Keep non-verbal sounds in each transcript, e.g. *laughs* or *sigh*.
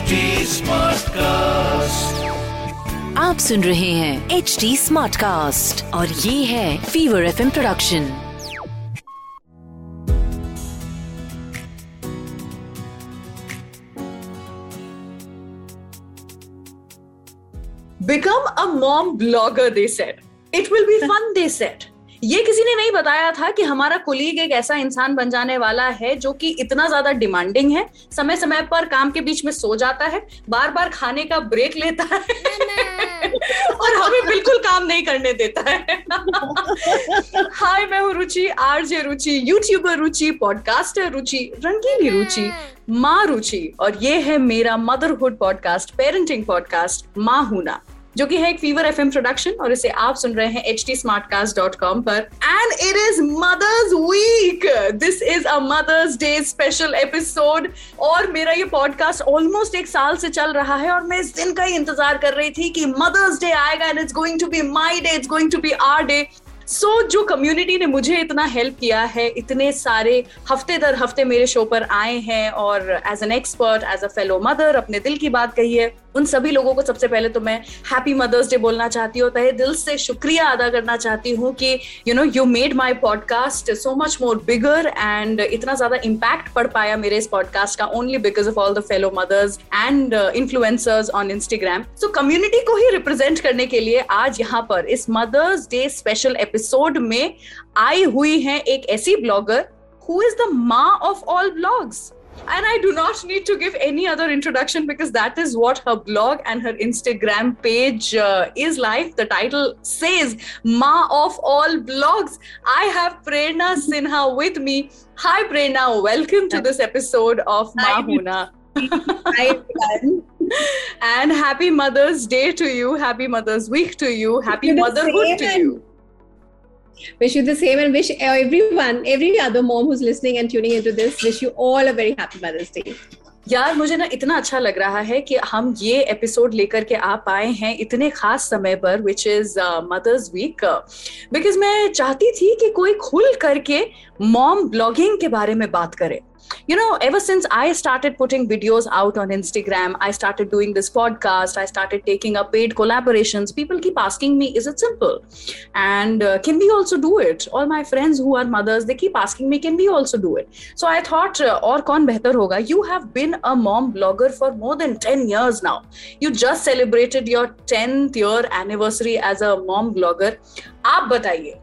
HD Smartcast. आप सुन रहे हैं एच डी स्मार्ट कास्ट और ये है fever F production become a mom blogger they said it will be fun they said ये किसी ने नहीं बताया था कि हमारा कुलीग एक ऐसा इंसान बन जाने वाला है जो कि इतना ज़्यादा डिमांडिंग है। समय समय पर काम के बीच में सो जाता है बार बार खाने का ब्रेक लेता है और हमें बिल्कुल काम नहीं करने देता है। हाय मैं हूँ Ruchi RJ Ruchi YouTuber Ruchi podcaster Ruchi रंगीली रुचि माँ रुचि और ये है मेरा मदरहुड पॉडकास्ट पेरेंटिंग पॉडकास्ट माँ हूना जो कि है एक फीवर एफएम प्रोडक्शन और इसे आप सुन रहे हैं एच टी पर। And it is mother's week this is a mother's day special episode और मेरा ये पॉडकास्ट ऑलमोस्ट एक साल से चल रहा है और मैं इस दिन का ही इंतज़ार कर रही थी कि मदर्स डे आएगा and it's going to be my day it's going to be our day so so, जो कम्युनिटी ने मुझे इतना हेल्प किया है इतने सारे हफ़्ते दर हफ़्ते मेरे शो पर आए हैं और as an expert as a fellow mother अपने दिल की बात कही है। उन सभी लोगों को सबसे पहले तो मैं हैप्पी मदर्स डे बोलना चाहती हूँ, तहे दिल से शुक्रिया अदा करना चाहती हूँ कि you know you made my podcast so much more bigger and इतना ज़्यादा इम्पैक्ट पड़ पाया मेरे इस पॉडकास्ट का only because of all the fellow mothers and influencers on Instagram so community को ही रिप्रेजेंट करने के लिए आज यहाँ पर इस मदर्स डे स्पेशल एपिसोड में आई हुई है एक ऐसी ब्लॉगर हु इज़ द माँ of all blogs And I do not need to give any other introduction because that is what her blog and her Instagram page uh, is like. The title says Ma of all blogs. I have Prerna Sinha with me. Hi, Prerna. Welcome to this episode of Mahuna. Hi, *laughs* and happy Mother's Day to you. Happy Mother's Week to you. Happy motherhood to you wish you the same and wish everyone, every other mom who's listening and tuning into this, wish you all a very happy Mother's Day. यार मुझे ना इतना अच्छा लग रहा है कि हम ये एपिसोड लेकर के आप आए हैं इतने खास समय पर which is mother's week because मैं चाहती थी कि कोई खुल करके मॉम ब्लॉगिंग के बारे में बात करे you know ever since i started putting videos out on instagram i started doing this podcast i started taking up paid collaborations people keep asking me is it simple? And uh, can we also do it? All my friends who are mothers they keep asking me can we also do it? So i thought uh, or kon better hoga? You have been a mom blogger for more than 10 years now. You just celebrated your 10th year anniversary as a mom blogger. Aap bataiye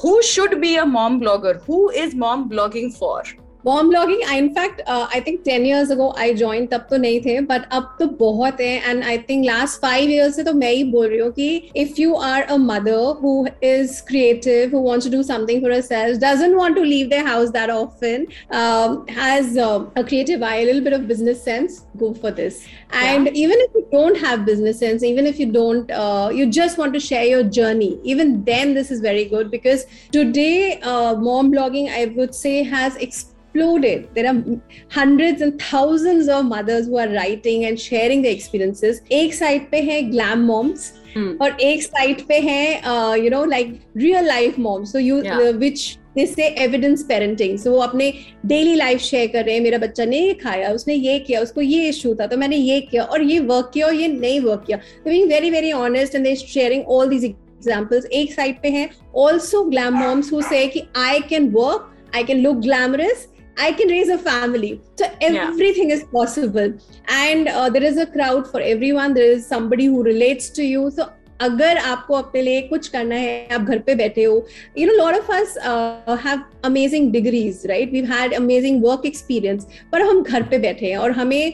who should be a mom blogger? Who is mom blogging for? Mom blogging I in fact I think ten years ago I join तब तो नहीं थे but अब तो बहुत है and I think last five years से तो मैं ही बोल रही हूँ कि if you are a mother who is creative who wants to do something for herself doesn't want to leave their house that often um, has uh, a creative eye a little bit of business sense go for this and yeah. even if you don't have business sense even if you don't uh, you just want to share your journey even then this is very good because today uh, mom exploded. There are hundreds and thousands of mothers who are writing and sharing their experiences. एक side पे है glam moms और एक side पे है you know like real life moms so you which say evidence parenting सो वो अपने daily life share कर रहे हैं मेरा बच्चा ने ये खाया उसने ये किया उसको ये इशू था तो मैंने ये किया और ये वर्क किया और ये नहीं वर्क किया। तो being very very honest and they sharing all these examples एक साइड पे हैं also glam moms who say कि I can work I can look glamorous I can raise a family. So everything yeah. is possible. And uh, there is a crowd for everyone. There is somebody who relates to you. So अगर आपको अपने लिए कुछ करना है आप घर पे बैठे हो you know lot of us have amazing degrees right we had amazing work experience पर हम घर पे बैठे हैं और हमें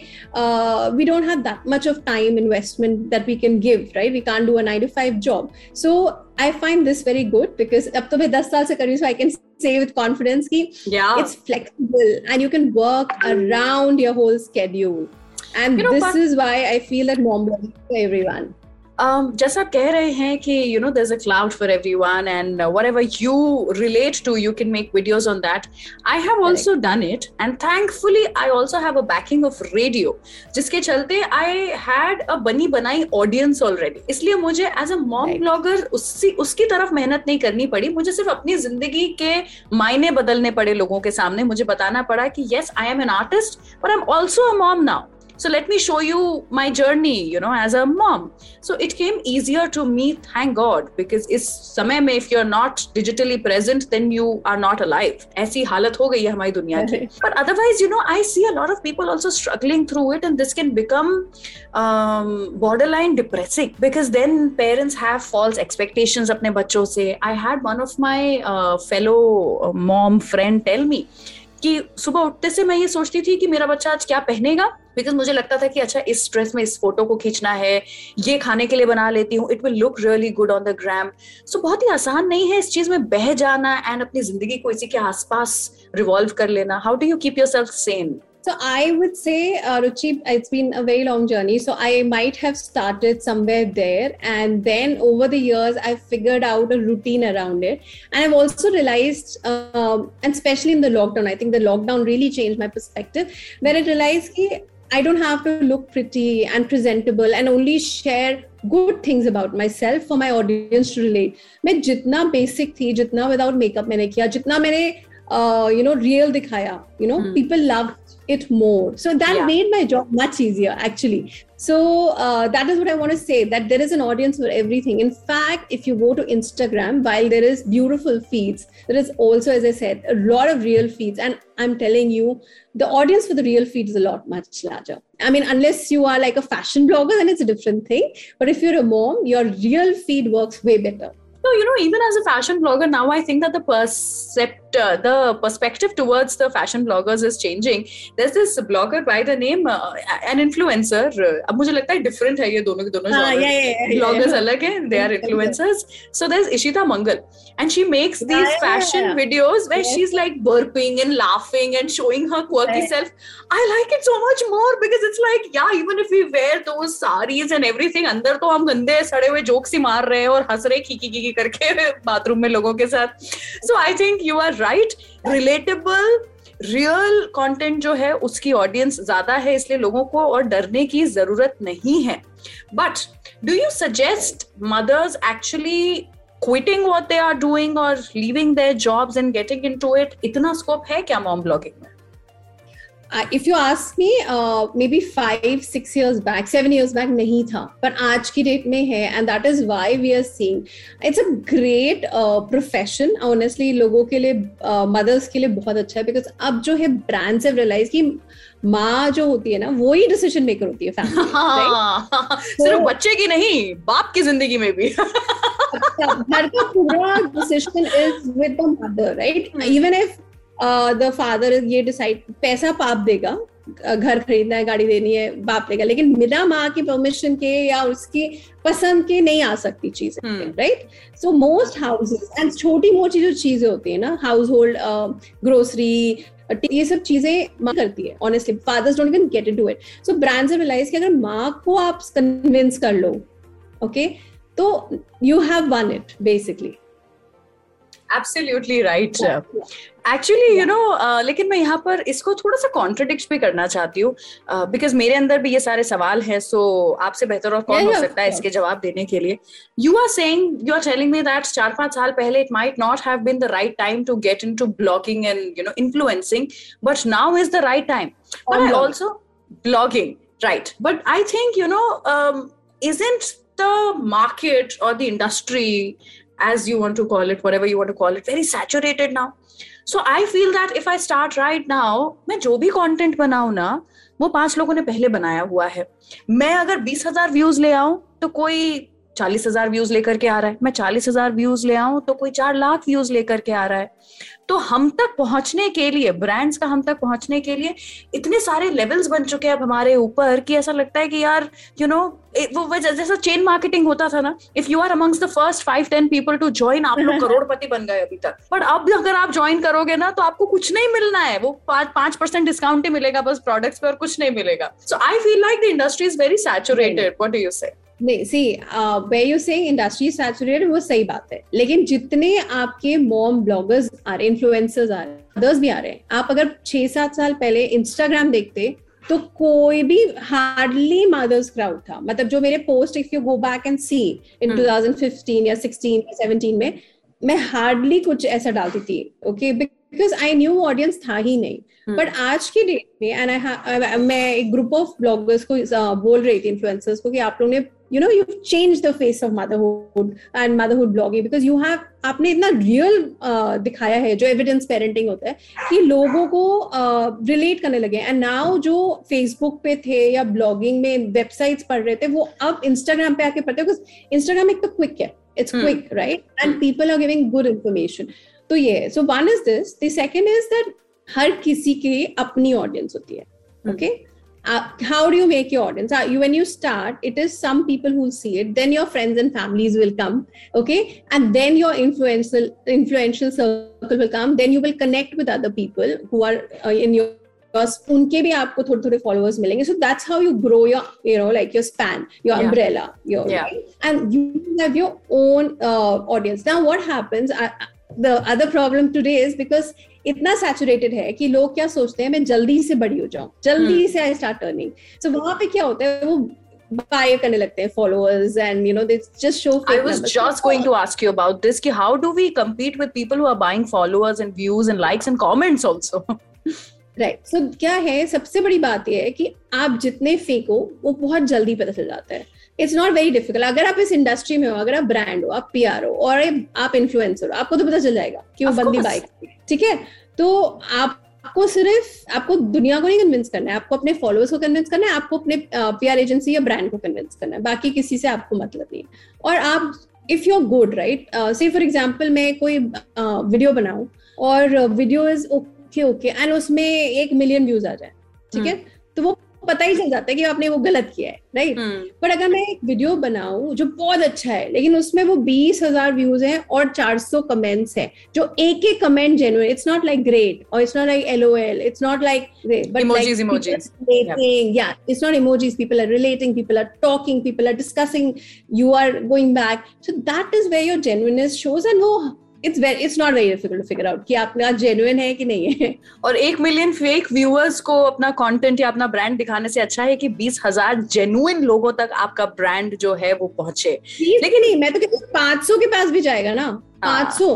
we don't have that much of time investment that we can give right we can do a nine to five job so I find this very good because अब तो मैं दस साल से कर रही हूँ so I can say with confidence ki yeah. it's flexible and you can work around your whole schedule. And you know, this is why i feel that mom blogging for everyone. Um, जैसा आप कह रहे हैं कि you know there's a cloud for everyone and uh, whatever you relate to you can make videos on that I have also Correct. done it and thankfully I also have a backing of radio जिसके चलते I had a बनी बनाई audience already इसलिए मुझे as a mom right. blogger उसी उसकी तरफ़ मेहनत नहीं करनी पड़ी मुझे सिर्फ़ अपनी ज़िंदगी के मायने बदलने पड़े लोगों के सामने मुझे बताना पड़ा कि yes I am an artist but I'm also a mom now so let me show you my journey you know as a mom. So it came easier to me thank god because is samay mein if you're not digitally present then you are not alive. Aisi halat ho gayi hai hamari duniya ki. But otherwise you know i see a lot of people also struggling through it and this can become um, borderline depressing because then parents have false expectations apne bachon se. I had one of my uh, fellow uh, mom friend tell me कि सुबह उठते से मैं ये सोचती थी कि मेरा बच्चा आज क्या पहनेगा? बिकॉज़ मुझे लगता था कि अच्छा इस ड्रेस में इस फ़ोटो को खींचना है, ये खाने के लिए बना लेती हूँ it will look really good on the gram so बहुत ही आसान नहीं है इस चीज़ में बह जाना एंड अपनी ज़िंदगी को इसी के आसपास रिवॉल्व कर लेना. How do you keep your same So I would say, uh, Ruchi, it's been a very long journey. So I might have started somewhere there, and then over the years, I've figured out a routine around it. And I've also realized, um, and especially in the lockdown, I think the lockdown really changed my perspective, where I realized that I don't have to look pretty and presentable and only share good things about myself for my audience to relate. मैं जितना basic थी, जितना without makeup मैंने किया, जितना मैंने uh, you know real दिखाया, you know hmm. people love it more. So that yeah. made my job much easier actually. So uh, that is what i want to say that there is an audience for everything. In fact if you go to instagram while there is beautiful feeds there is also as i said a lot of real feeds. And i'm telling you the audience for the real feed is a lot much larger. I mean unless you are like a fashion blogger then it's a different thing. But if you're a mom your real feed works way better. No you know even as a fashion blogger now i think that the percept uh, the perspective towards the fashion bloggers is changing there's this blogger by the name uh, an influencer अब मुझे लगता है different है ये दोनों के दोनों हाँ, yeah, yeah, yeah, bloggers yeah. अलग हैं they are influencers so there's Ishita Mangal and she makes these yeah, fashion yeah, videos where yes. she's like burping and laughing and showing her quirky right. self I like it so much more because it's like yeah even if we wear those saris and everything अंदर तो हम गंदे सड़े हुए jokes ही मार रहे हैं और हंस रहे खीकी खीकी करके बाथरूम में लोगों के साथ so I think you are right relatable real content जो है, उसकी ऑडियंस ज़्यादा है, इसलिए लोगों को और डरने की ज़रूरत नहीं है। But do you suggest mothers actually quitting what they are doing और leaving their jobs and getting into it इतना स्कोप है क्या मॉम ब्लॉगिंग में? If you ask me maybe five six years back seven years back नहीं था पर आज की डेट में है and that is why we are seeing it's a great profession honestly लोगों के लिए मदर्स uh, के लिए बहुत अच्छा है बिकॉज़ अब जो है ब्रांड्स हैव रियलाइज़ की माँ जो होती है ना वो ही डिसीज़न मेकर होती है फैमिली हाँ, *laughs* सिर्फ़ तो, बच्चे की नहीं बाप की ज़िंदगी में भी। अच्छा, घर का पूरा decision is with the mother right even if the father ये डिसाइड पैसा पाप देगा घर खरीदना है गाड़ी देनी है बाप देगा लेकिन बिना माँ की परमिशन के या उसकी पसंद के नहीं आ सकती चीज़ें right so most houses and छोटी मोटी जो चीज़ें होती है ना हाउस होल्ड ग्रोसरी ये सब चीज़ें माँ करती है honestly fathers don't even get into it so brands realize कि अगर माँ को आप कन्विंस कर लो ओके okay, तो you have won it basically absolutely right actually you know लेकिन मैं यहाँ पर इसको थोड़ा सा कॉन्ट्रोडिक्ट भी करना चाहती हूँ बिकॉज़ uh, मेरे अंदर भी ये सारे सवाल हैं सो so, आपसे बेहतर और कौन yeah, हो सकता है इसके जवाब देने के लिए। You are saying you are telling me that चार पाँच साल पहले it might not have been the right time to get into blogging and you know influencing but now is the right time but also blogging right but I think you know isn't the market or the industry as you want to call it whatever you want to call it very saturated now? So I feel that if I start right now मैं जो भी content बनाऊ ना, वो पाँच लोगों ने पहले बनाया हुआ है। मैं अगर बीस हज़ार व्यूज़ ले आऊँ तो कोई चालीस हज़ार व्यूज़ लेकर के आ रहा है। मैं चालीस हज़ार व्यूज़ ले आऊँ तो कोई चार लाख व्यूज़ लेकर के आ रहा है। तो हम तक पहुँचने के लिए ब्रांड्स का हम तक पहुँचने के लिए इतने सारे लेवल्स बन चुके हैं अब हमारे ऊपर कि ऐसा लगता है कि यार यू you नो know, वो जैसा चेन मार्केटिंग होता था ना if you are amongst the first five ten people to join आप लोग *laughs* करोड़पति बन गए अभी तक। बट अब अगर आप ज्वाइन करोगे ना तो आपको कुछ नहीं मिलना है। वो पाँच परसेंट डिस्काउंट ही मिलेगा बस प्रोडक्ट्स पे और कुछ नहीं मिलेगा। So I feel like the industry is very saturated what do you say नहीं see way you say industry saturated वो सही बात है। लेकिन जितने आपके मॉम ब्लॉगर्स आ रहे इन्फ्लुएंसर्स आ रहे अदर्स भी आ रहे हैं आप अगर छह सात साल पहले इंस्टाग्राम देखते तो कोई भी हार्डली मदर्स क्राउड था। मतलब जो मेरे post if you go back and see in 2015 या 16 या 17 में मैं हार्डली कुछ ऐसा डालती थी okay because I knew audience था ही नहीं। But hmm. आज की डेट में एंड आई मैं एक ग्रुप ऑफ़ ब्लॉगर्स को uh, बोल रही थी इन्फ्लुएंसर्स को कि आप लोगों ने you know you've changed the face of motherhood and motherhood blogging because you have आपने इतना रियल uh, दिखाया है जो एविडेंस पेरेंटिंग होता है कि लोगों को रिलेट uh, करने लगे एंड नाउ जो फेसबुक पे थे या ब्लॉगिंग में वेबसाइट्स पढ़ रहे थे वो अब इंस्टाग्राम पे आके पढ़ते हैं इंस्टाग्राम एक तो क्विक है। It's quick right and people are giving good information तो ये so one is this the second is that हर किसी की अपनी ऑडियंस होती है okay okay? uh, how do you make your audience uh, you, when you start it is some people who see it then your friends and families will come okay and then your influential influential circle will come then you will connect with other people who are uh, in your उनके भी आपको थोड़े थोड़े followers मिलेंगे so that's how you grow your you know like your span your umbrella your and you have your own audience now what happens the other problem today is because इतना saturated है कि लोग क्या सोचते हैं मैं जल्दी से बड़ी हो जाऊँ जल्दी से आई स्टार्ट टर्निंग सो वहाँ पे क्या होता है वो बाय करने लगते हैं followers and you know they just show I was just going to ask you about this कि how do we compete with people who are buying followers and views and likes and comments also right so क्या है सबसे बड़ी बात यह है कि आप जितने फेक हो वो बहुत जल्दी पता चल जाता है। इट्स नॉट वेरी डिफ़िकल्ट अगर आप इस इंडस्ट्री में हो अगर आप ब्रांड हो आप पी आर हो और आप इन्फ्लुएंसर हो आपको तो पता चल जाएगा कि वो बंदी बाइक ठीक है? तो आप आपको सिर्फ़ आपको दुनिया को नहीं कन्विंस करना है आपको अपने फॉलोअर्स को कन्विंस करना है आपको अपने पीआर एजेंसी या ब्रांड को कन्विंस करना है। बाकी किसी से आपको मतलब नहीं और आप if you are good right say for example मैं कोई वीडियो बनाऊँ और video is okay okay and उसमें एक मिलियन व्यूज़ आ जाए ठीक है? हम्म। तो वो पता ही चल जाता है कि आपने वो गलत किया है राइट पर हम्म। अगर मैं एक वीडियो बनाऊ जो बहुत अच्छा है लेकिन उसमें वो बीस हज़ार व्यूज़ है और चार सौ कमेंट्स है जो एक एक comment genuine it's not like great और it's not like LOL it's not like it's not emojis people are relating people are talking people are discussing you are going back so that is where your genuineness shows and वो it's very it's not very difficult to figure out कि आपका genuine है कि नहीं है और एक million fake viewers को अपना कंटेंट या अपना ब्रांड दिखाने से अच्छा है कि बीस हज़ार जेन्युइन लोगों तक आपका ब्रांड जो है वो पहुँचे लेकिन नहीं मैं तो कहती हूँ पाँच सौ के पास भी जाएगा ना हाँ। पाँच सौ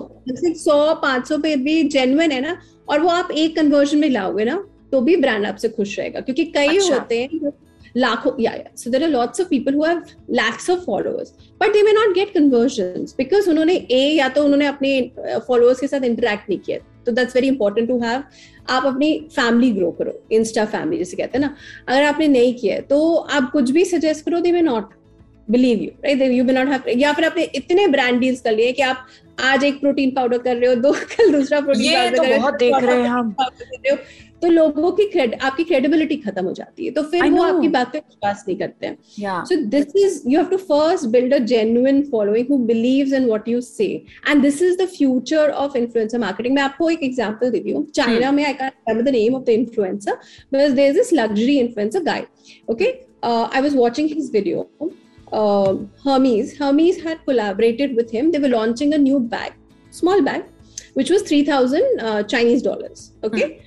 सौ पाँच सौ पे भी जेन्युइन है ना और वो आप एक कन्वर्जन में लाओगे ना तो भी ब्रांड आपसे खुश रहेगा क्योंकि कई अच्छा। होते हैं lakho yeah, yeah. So there are lots of people who have lakhs of followers but they may not get conversions because उन्होंने a या तो उन्होंने अपने followers के साथ interact नहीं किया। तो that's very important to have आप अपनी फैमिली ग्रो करो इंस्टा फैमिली जैसे कहते हैं ना। अगर आपने नहीं किया तो आप कुछ भी सजेस्ट करो they may not believe you right you may not have या फिर आपने इतने ब्रांड डील्स कर लिए कि आप आज एक प्रोटीन पाउडर कर रहे हो दो कल दूसरा प्रोटीन पाउडर तो कर बहुत देख रहे हैं हम। तो लोगों की क्रेड, आपकी क्रेडिबिलिटी खत्म हो जाती है। तो फिर वो आपकी बात पे विश्वास नहीं करते हैं। So this is you have to first build a genuine following who believes in what you say and this is the future of influencer marketing मैं आपको एक एग्जांपल देती हूँ। China hmm. में I can't remember the name of the influencer but there is this luxury influencer guy okay I was watching his video uh, Hermes, Hermes had collaborated with him. They were launching a new bag, small bag, which was 3000 uh, Chinese dollars. Okay. Mm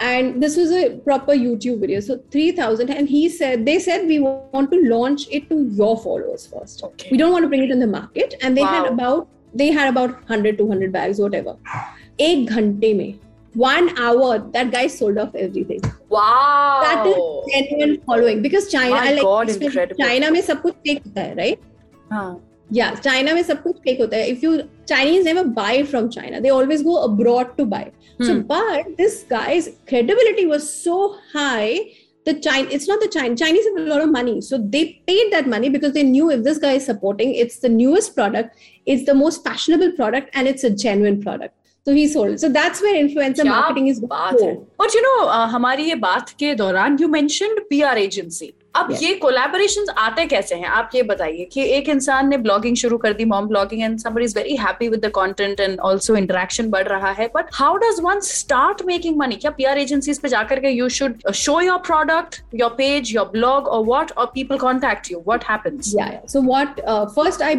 and this was a proper youtube video so 3000 and he said they said we want to launch it to your followers first okay. we don't want to bring it in the market and they wow. had about they had about 100 200 bags whatever *sighs* एक घंटे में one hour that guy sold off everything wow that is genuine following because china My like God, incredible. china में सब कुछ fake होता है right हाँ yeah china में सब कुछ fake होता है if you chinese never buy from china they always go abroad to buy Hmm. So, but this guy's credibility was so high. The China, it's not the China. Chinese have a lot of money, so they paid that money because they knew if this guy is supporting, it's the newest product, it's the most fashionable product, and it's a genuine product. So he sold. So that's where influencer marketing is. But you know, uh, हमारी ये बात के दौरान you mentioned PR agency. अब ये collaborations आते कैसे हैं? आप ये बताइए कि एक इंसान ने ब्लॉगिंग शुरू कर दी mom blogging and somebody is very happy with the content and also interaction बढ़ रहा है। But how does one start making money क्या पीआर एजेंसीज पे जाकर के you should show your product your page your blog और what और people contact you what happens या सो व्हाट फ़र्स्ट आई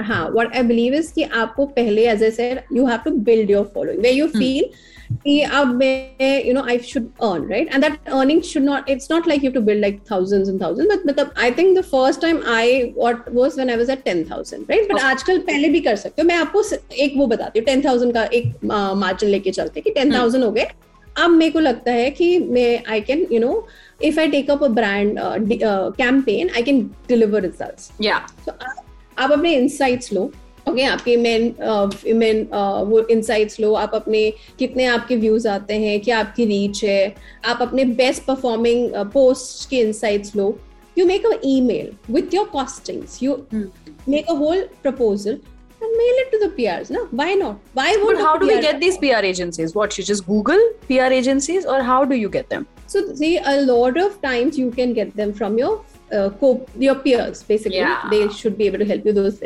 हाँ what I believe is कि आपको पहले as I said you have to build your following where you hmm. feel कि अब मैं you know I should earn right and that earning should not it's not like you have to build like thousands and thousands but मतलब I think the first time I what was when I was at 10,000 right but आजकल पहले भी कर सकते हो मैं आपको एक वो बताती हूँ 10,000 का एक मार्जिन लेके चलते हैं कि 10,000 हो गए अब मेरे को लगता है कि मैं I can you know if I take up a brand campaign I can deliver results या तो आप आप अपने इंसाइट्स लो ओके आपके मेन मेन वो इंसाइट्स लो आप अपने कितने आपके व्यूज़ आते हैं क्या आपकी रीच है आप अपने बेस्ट परफॉर्मिंग पोस्ट के insights low you make a email with your costings you Hmm. Make a whole proposal and mail it to the PRs no why not why would But how do we get these PR agencies? What you just Google PR agencies, or how do you get them? So see, a lot of times you can get them from your uh, co- your peers. Basically, Yeah. they should be able to help you those.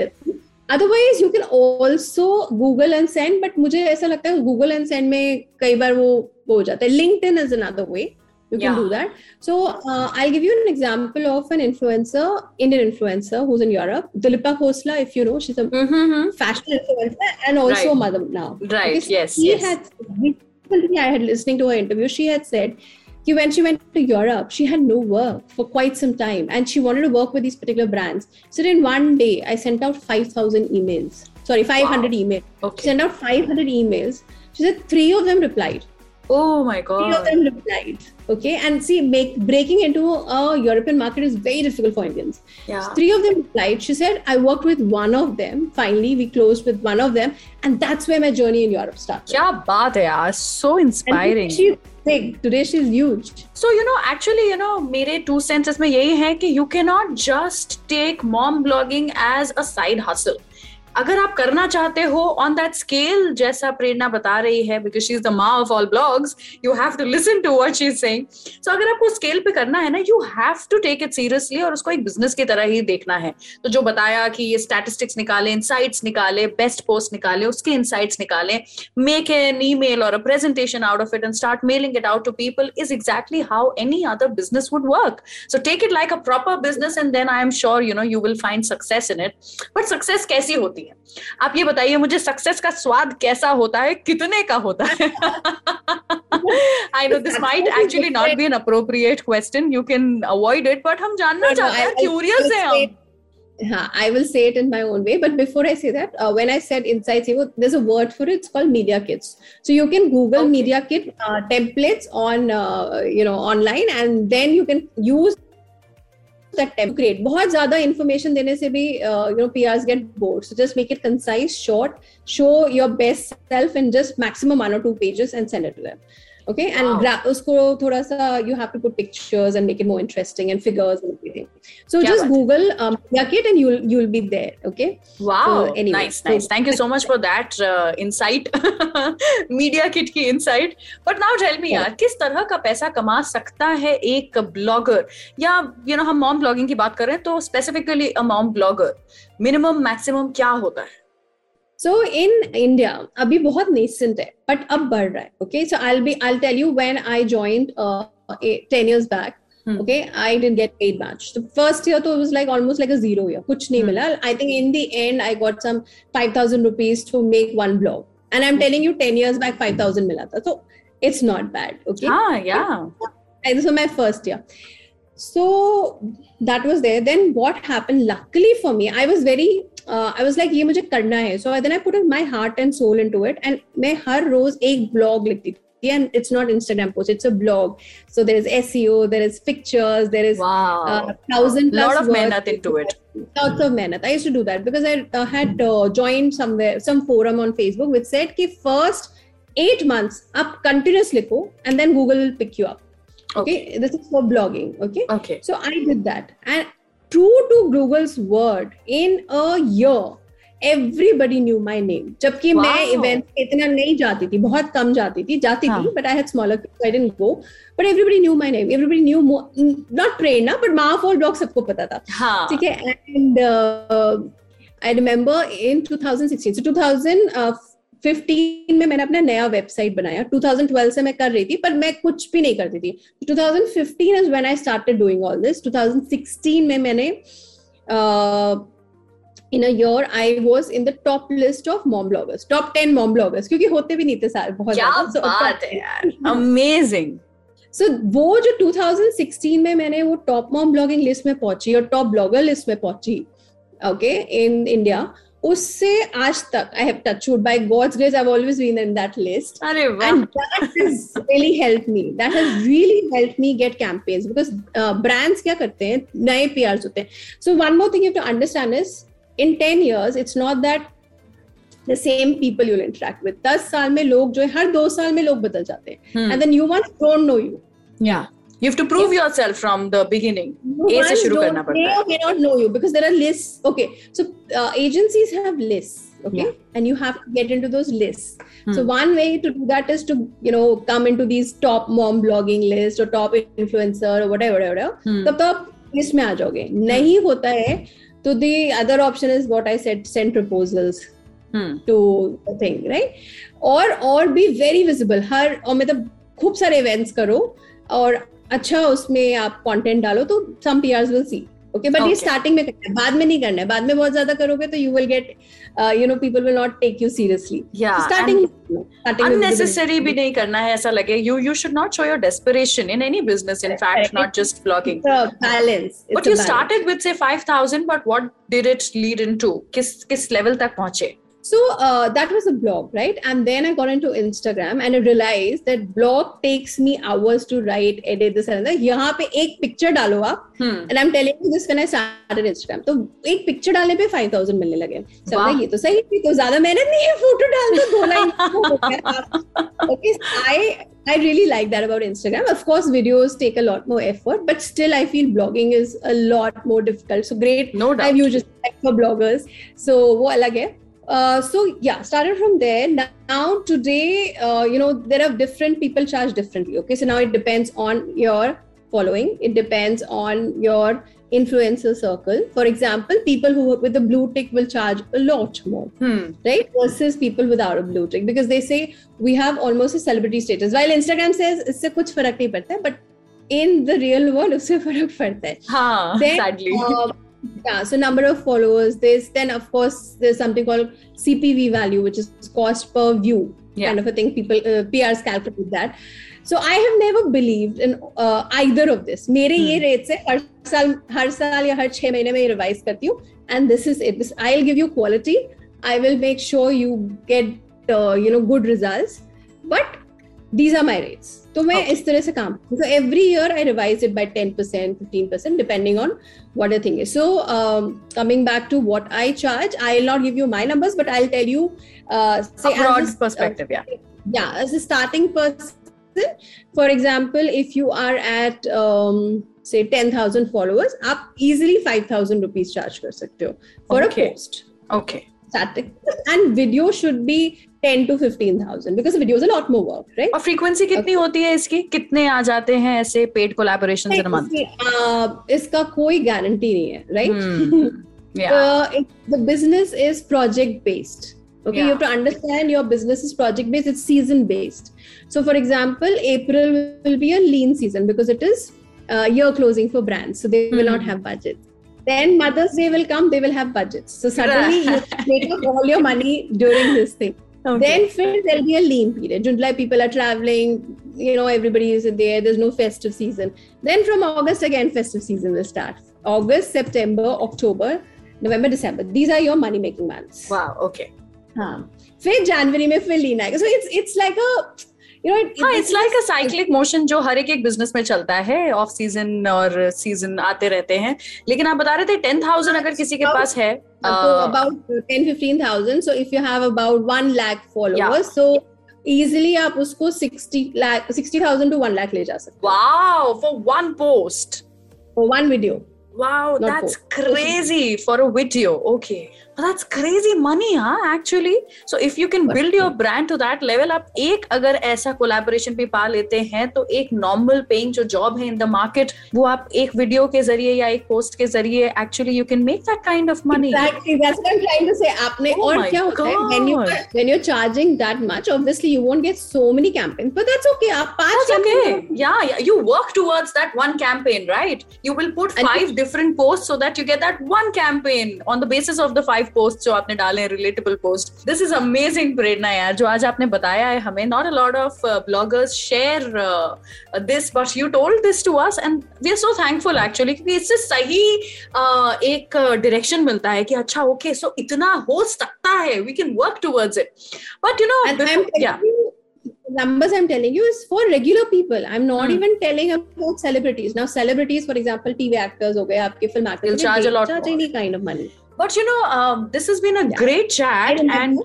Otherwise, you can also Google and send. But मुझे ऐसा लगता है Google and send में कई बार वो वो हो जाता है. LinkedIn is another way. You can Yeah. do that. So uh, I'll give you an example of an influencer, Indian influencer who's in Europe, Dilipa Khosla. If you know, she's a Mm-hmm. fashion influencer and also Right. a mother now. Right, Okay, yes, She yes. had recently I had listening to her interview. She had said when she went to Europe, she had no work for quite some time and she wanted to work with these particular brands. So in one day, I sent out 5,000 emails. Sorry, 500 emails. Okay. She sent out 500 emails. She said three of them replied. Oh my God. Three of them replied. Okay. And see, make, breaking into a European market is very difficult for Indians. Yeah. Three of them replied. She said, I worked with one of them. Finally, we closed with one of them. And that's where my journey in Europe starts. Yeah, baat hai, yaar. So inspiring. Big. Today, she's huge. So you know, actually, you know, मेरे two cents इसमें यही है कि you cannot just take mom blogging as a side hustle. अगर आप करना चाहते हो ऑन दैट स्केल जैसा प्रेरणा बता रही है because she is the ma of all blogs you have to listen to what she is so अगर आपको स्केल पे करना है ना you have to take it seriously और उसको एक बिज़नेस की तरह ही देखना है। तो जो बताया कि ये स्टैटिस्टिक्स निकाले इनसाइट्स निकाले बेस्ट पोस्ट निकाले, उसके इनसाइट्स निकाले मेक एन ई मेल और presentation out of it and start mailing it out to people is exactly how any other business would work so take it like a proper business and then I am sure you know you will find success in it but success कैसी होती? है आप ये बताइए मुझे success का स्वाद कैसा होता है कितने का होता है I know this might actually not be an appropriate question you can avoid it but हम जानना चाहते हैं क्यूरियस हैं हम हाँ, I will say it in my own way. But before I say that, uh, when I said insights, you there's a word for it. It's called media kits. So you can Google Okay. media kit uh, templates on, uh, you know, online, and then you can use great बहुत ज़्यादा information देने से भी you know PR get bored so just make it concise short show your best self and just maximum one or two pages and send it to them okay and उसको थोड़ा सा you have to put pictures and make it more interesting and figures and everything so just Google यकेट and you'll you'll be there okay wow nice nice thank you so much for that insight media kit की insight but now tell me यार किस तरह का पैसा कमा सकता है एक ब्लॉगर या यू नो हम मॉम ब्लॉगिंग की बात कर रहे हैं तो specifically a mom blogger minimum maximum क्या होता है so in india abhi bahut nascent hai but ab badh raha okay so i'll be i'll tell you when i joined uh, 10 years back hmm. Okay, I didn't get paid much. The first year, though, it was like almost like a zero year. Kuch nahi mila. I think in the end, I got some 5,000 rupees to make one blog. And I'm telling you, 10 years back, 5,000 mila tha. So it's not bad. Okay. Ah, yeah. This was my first year. So that was there. Then what happened, luckily for me, I was very uh, I was like, ये मुझे करना है. So then I put my heart and soul into it. And मैं हर रोज एक blog लिखती थी. And it's not Instagram post, it's a blog. So there is SEO, there is pictures, there is wow uh, thousand plus lot of words. मेहनत into it Lots of mehnat. I used to do that because I uh, had uh, joined somewhere, some forum on Facebook which said कि first eight months आप continuous लिखो and then Google will pick you up. Okay, this is for blogging. Okay, okay so I did that, and true to Google's word, in a year, everybody knew my name. जबकि. मैं events पे इतना नहीं जाती थी, बहुत कम जाती थी, जाती हाँ. थी, but I had smaller, kids, so I didn't go. But everybody knew my name. Everybody knew more, not trained ना, but माँ फॉल blog सबको पता था. हाँ ठीक है and uh, I remember in 2016 so 2015 में मैंने अपना नया वेबसाइट बनाया। 2012 से मैं कर रही थी पर मैं कुछ भी नहीं करती थी। 2015 is when I started doing all this. 2016 में मैंने uh, in a year I was in the top list of mom bloggers, top 10 mom bloggers क्योंकि होते भी नहीं थे सारे बहुत क्या So, बात है यार। *laughs* अमेजिंग so वो जो 2016 में मैंने वो टॉप मॉम ब्लॉगिंग लिस्ट में पहुँची और टॉप ब्लॉगर लिस्ट में पहुँची ओके इन इंडिया उससे आज तक I have touch wood by God's grace I have always been in that list अरे वाह। And that has really help me that has really help me get campaigns because brands क्या करते हैं? नए PRs होते हैं. So one more thing you have to understand is in 10 years it's not that the same people you will interact with 10 साल में लोग जो है हर 2 साल में लोग बदल जाते हैं. And then you once don't know you या you have to prove yourself from the beginning New A से ones शुरू don't- करना पड़ता may है or may not know you because there are lists okay so uh, agencies have lists okay Yeah. and you have to get into those lists so Hmm. one way to do that is to you know come into these top mom blogging list or top influencer or whatever whatever Hmm. तब तो आप list में आ जाओगे नहीं होता है तो the other option is what I said send proposals Hmm. to the thing right और और be very visible हर और मतलब खूब सारे events करो और अच्छा उसमें आप कॉन्टेंट डालो तो some PRs will see okay but ये स्टार्टिंग में करना है बाद में नहीं करना है बाद में बहुत ज़्यादा करोगे तो you will get you know people will not take you seriously starting unnecessary भी नहीं करना है ऐसा लगे you you should not show your desperation in any business in fact not just blogging balance but you started with say 5000 but what did it lead into किस किस level तक पहुँचे? So uh, that was a blog, right? And then I got into Instagram and I realized that blog takes me hours to write, edit this and that. यहाँ पे एक picture डालो आप hmm. and I'm telling you this when I started Instagram. तो एक picture डालने पे 5000 मिलने लगे. So वाह। मैं, ये तो सही थी तो ज्यादा मेहनत नहीं है फोटो डाल दो दो line okay so I I really like that about Instagram. Of course, videos take a lot more effort, but still, I feel blogging is a lot more difficult. So great no doubt I've used it for bloggers. So वो अलग है. Uh, so yeah, started from there. Now today, uh, you know, there are different people charge differently. Okay, so now it depends on your following. It depends on your influencer circle. For example, people who with the blue tick will charge a lot more, hmm. right? Versus people without a blue tick because they say we have almost a celebrity status. While Instagram says इससे कुछ फर्क नहीं पड़ता है, but in the real world उससे फर्क पड़ता है. हाँ Then, sadly uh, yeah so number of followers there's then of course there's something called cpv value which is cost per view yeah. kind of a thing. People uh, prs calculate that. So i have never believed in uh, either of this. mere ye rate se har saal har saal ya har 6 mahine mein revise karti hu and this is it. This i'll give you quality. I will make sure you get uh, you know good results. But these are my rates. तो मैं Okay. इस तरह से काम so every year I revise it by 10%, 15% depending on what the thing is. So um, coming back to what I charge, I'll not give you my numbers, but I'll tell you uh, say a broad as a- perspective yeah yeah as a starting person for example if you are at um, say 10000 followers आप easily 5000 rupees charge कर सकते हो for Okay. a post okay static and video should ten to fifteen thousand because videos a lot more work right और frequency कितनी होती है इसकी? कितने आ जाते हैं ऐसे पेड कोलेबोरेशन इसका कोई गारंटी नहीं है right the business is project based okay you to understand your business is project based it's season based so for example April will be a season because it is year closing for brands so they will not have budget then mothers day will come they will have budgets. So suddenly *laughs* you make all your money during this thing. okay. then Phil, there'll be a lean period. July people are traveling, you know, everybody is there. There's no festive season. Then from August again, festive season will start. August, September, October, November, December. These are your money making months. wow okay हाँ. फिर जनवरी में फिर lean आएगा. So it's it's like a you know, it, हाँ, it, it's like a cyclic जो हर एक एक बिज़नेस में चलता है ऑफ़ सीज़न और सीज़न आते रहते हैं। लेकिन आप बता रहे थे टेन थाउज़ेंड अगर किसी के पास है easily आप उसको sixty lakh sixty thousand to one ले जा सकते wow for one post? For one video. Wow that's crazy for a video. Okay. that's crazy money huh actually so if you can build your brand to that level आप एक अगर ऐसा collaboration भी पा लेते हैं तो एक नॉर्मल पेइंग जो जॉब है इन द मार्केट वो आप एक वीडियो के जरिए या एक पोस्ट के जरिए actually you can make that kind of money exactly that's what i'm trying to say आपने Oh और my क्या होता है when you God. when you're charging that much obviously you won't get so many campaigns but that's okay आप पांच That's campaigns okay. Yeah, yeah. You work towards that one campaign, right? You will put And- five different posts so that you get that one campaign on the basis of the five posts जो आपने डाले हैं relatable post. This is amazing प्रेरणा यार जो आज आपने बताया है हमें. Lot of uh, bloggers share uh, this, but you told this to us and we are so thankful actually क्योंकि इससे सही uh, एक डायरेक्शन uh, मिलता है कि अच्छा ओके okay, सो so इतना हो सकता है know, and before- I'm telling yeah. you, the numbers I'm telling you is for regular people. I'm not Hmm. even telling about celebrities. Now, celebrities, for example, TV actors, okay, आपके film actors, They'll charge a lot charge more. any kind of money. but you know um, this has been a yeah. great chat and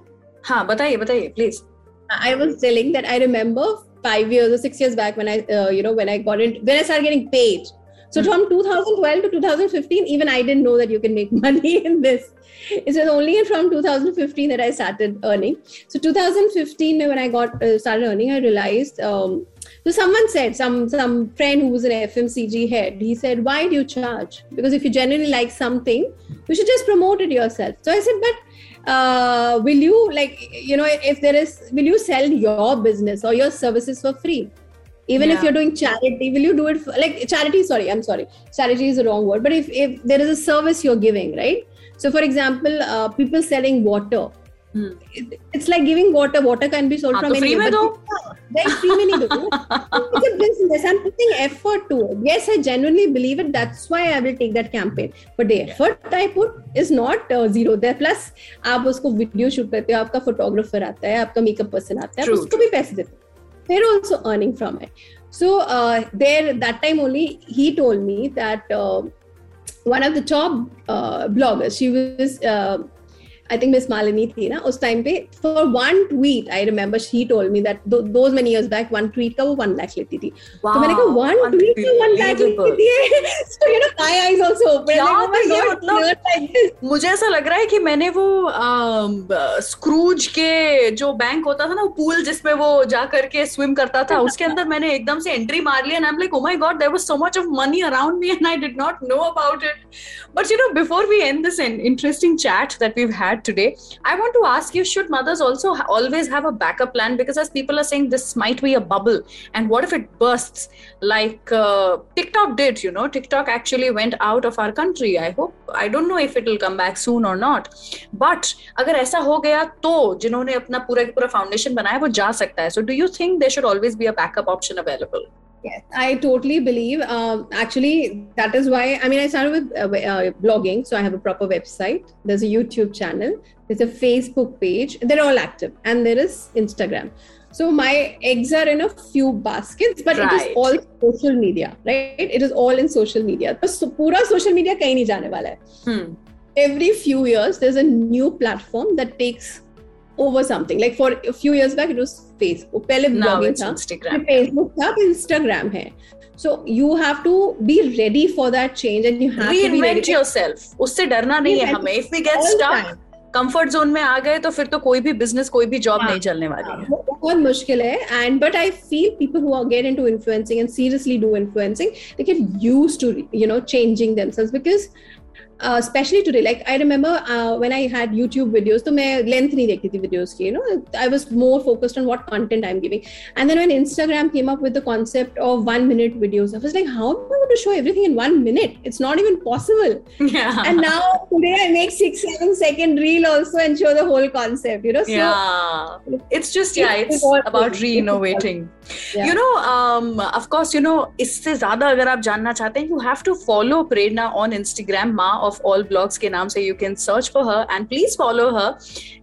ha bataye bataye please uh, i was telling that i remember 5 years or 6 years back when i uh, you know when i got in when i started getting paid so hmm. from 2012 to 2015, even I didn't know that you can make *laughs* money in this. It was only from 2015 that I started earning. So 2015, when I got uh, started earning, I realized um, so someone said, some some friend who was an FMCG head, he said, "Why do you charge? Because if you genuinely like something, you should just promote it yourself." So I said, "But uh, will you like you know if there is will you sell your business or your services for free?" even if you're doing charity will you do it for, like charity sorry i'm sorry charity is the wrong word but if, if there is a service you're giving right so for example uh, people selling water आप उसको आपका photographer आता है आपका makeup person आता है उसको भी पैसे देते हो। There earning from it so there that time only he told me that one of the top bloggers I think Miss Malini थी ना उस टाइम पे for one tweet I remember she told me that दो many years back one tweet का वो one lakh लेती थी तो मैंने कहा वन ट्वीट का वन लाख लेती थी so you know my eyes also open मुझे ऐसा लग रहा है कि मैंने वो स्क्रूज के जो बैंक होता था ना वो पूल जिसमें वो जा करके स्विम करता था उसके अंदर मैंने एकदम से एंट्री मार ली and I am like oh my God there was so much of money around me and I did not know about it but you know before we end this interesting chat that we had today i want to ask you should mothers also ha- always have a backup plan because as people are saying this might be a bubble and what if it bursts like uh, tiktok did you know tiktok actually went out of our country i hope i don't know if it will come back soon or not but अगर ऐसा हो गया तो जिन्होंने अपना पूरा का पूरा फाउंडेशन बनाया वो जा सकता है so do you think there should always be a backup option available Yes, I totally believe. Um, actually, that is why I mean, I started with uh, uh, blogging, so I have a proper website. There's a YouTube channel, there's a Facebook page, they're all active, and there is Instagram. So my eggs are in a few baskets, but right. it is all social media, right? It is all in social media. So, pura social media kahin nahi jane wala hai. Hmm. Every few years, there's a new platform that takes over something. Like for a few years back, it was Facebook. Now blogging था. Instagram Facebook था Instagram है so you have to be ready for that change and you have to be reinvent yourself डरना नहीं है Reinvent हमें if we get stuck comfort zone में आ गए तो फिर तो कोई भी बिज़नेस कोई भी जॉब हाँ। नहीं चलने वाली है बहुत मुश्किल है and but I feel people who are get into influencing and seriously do influencing they get used to you know changing themselves because uh, especially today like i remember uh, when i had youtube videos तो मैं length नहीं देखती थी videos की you know i was more focused on what content i'm giving and then when instagram came up with the concept of one minute videos i was like how am i going to show everything in one minute it's not even possible yeah and now today i make six seven second reel also and show the whole concept you know so yeah it's just yeah It's it's evolving. about It's reinnovating Yeah. you know um of course you know इससे ज़्यादा अगर आप जानना चाहते हैं you have to follow Prerna on Instagram ma of all blogs के नाम से you can search for her and please follow her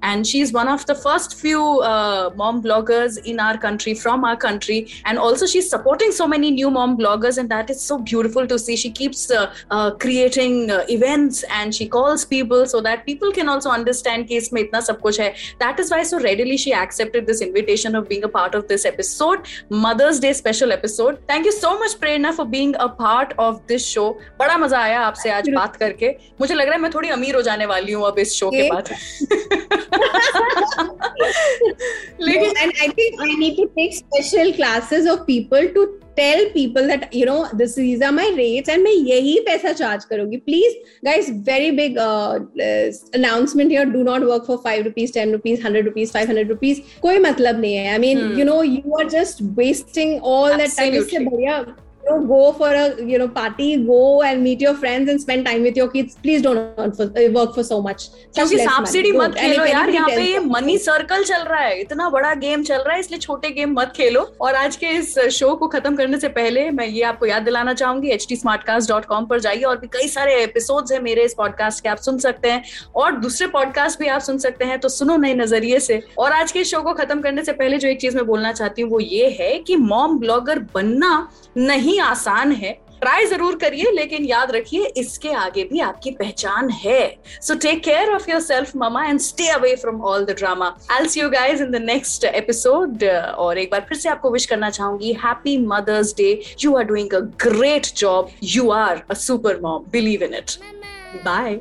and she's one of the first few uh, mom bloggers in our country from our country and also she's supporting so many new mom bloggers and that is so beautiful to see she keeps uh, uh, creating uh, events and she calls people so that people can also understand कि इसमें इतना सब कुछ है that is why so readily she accepted this invitation of being a part of this episode mother's day special episode thank you so much prerna for being a part of this show बड़ा मज़ा आया आपसे आज बात करके मुझे लग रहा है मैं थोड़ी अमीर हो जाने वाली हूँ अब इस शो के बाद। लेकिन and I think I need to take special classes of people to tell people that you know this these are my rates and मैं यही पैसा चार्ज करूँगी। Please guys very big announcement here do not work for 5 rupees 10 rupees 100 rupees 500 rupees. कोई मतलब नहीं है। I mean you know you are just wasting all that time इससे बढ़िया don't go for a you know party go and meet your friends and spend time with your kids. Please don't for, uh, work for so much. क्योंकि सांप सीढ़ी मत खेलो यार यहाँ पे ये मनी सर्कल चल रहा है। इतना बड़ा गेम चल रहा है इसलिए छोटे गेम मत खेलो। और आज के इस शो को खत्म करने से पहले मैं ये आपको याद दिलाना चाहूँगी एच टी पर जाइए। और भी कई सारे एपिसोड है मेरे इस पॉडकास्ट के आप सुन सकते हैं। और दूसरे पॉडकास्ट भी आप सुन सकते हैं तो सुनो नए नज़रिए से। और आज के शो को खत्म करने से पहले जो एक चीज़ मैं बोलना चाहती हूँ वो ये है कि मॉम ब्लॉगर बनना नहीं आसान है। ट्राई ज़रूर करिए लेकिन याद रखिए इसके आगे भी आपकी पहचान है। So take care of your self mama and stay away from all the drama I see you guys in the next episode और एक बार फिर से आपको विश करना चाहूँगी happy mother's day you are doing a great job you are a super mom believe in it bye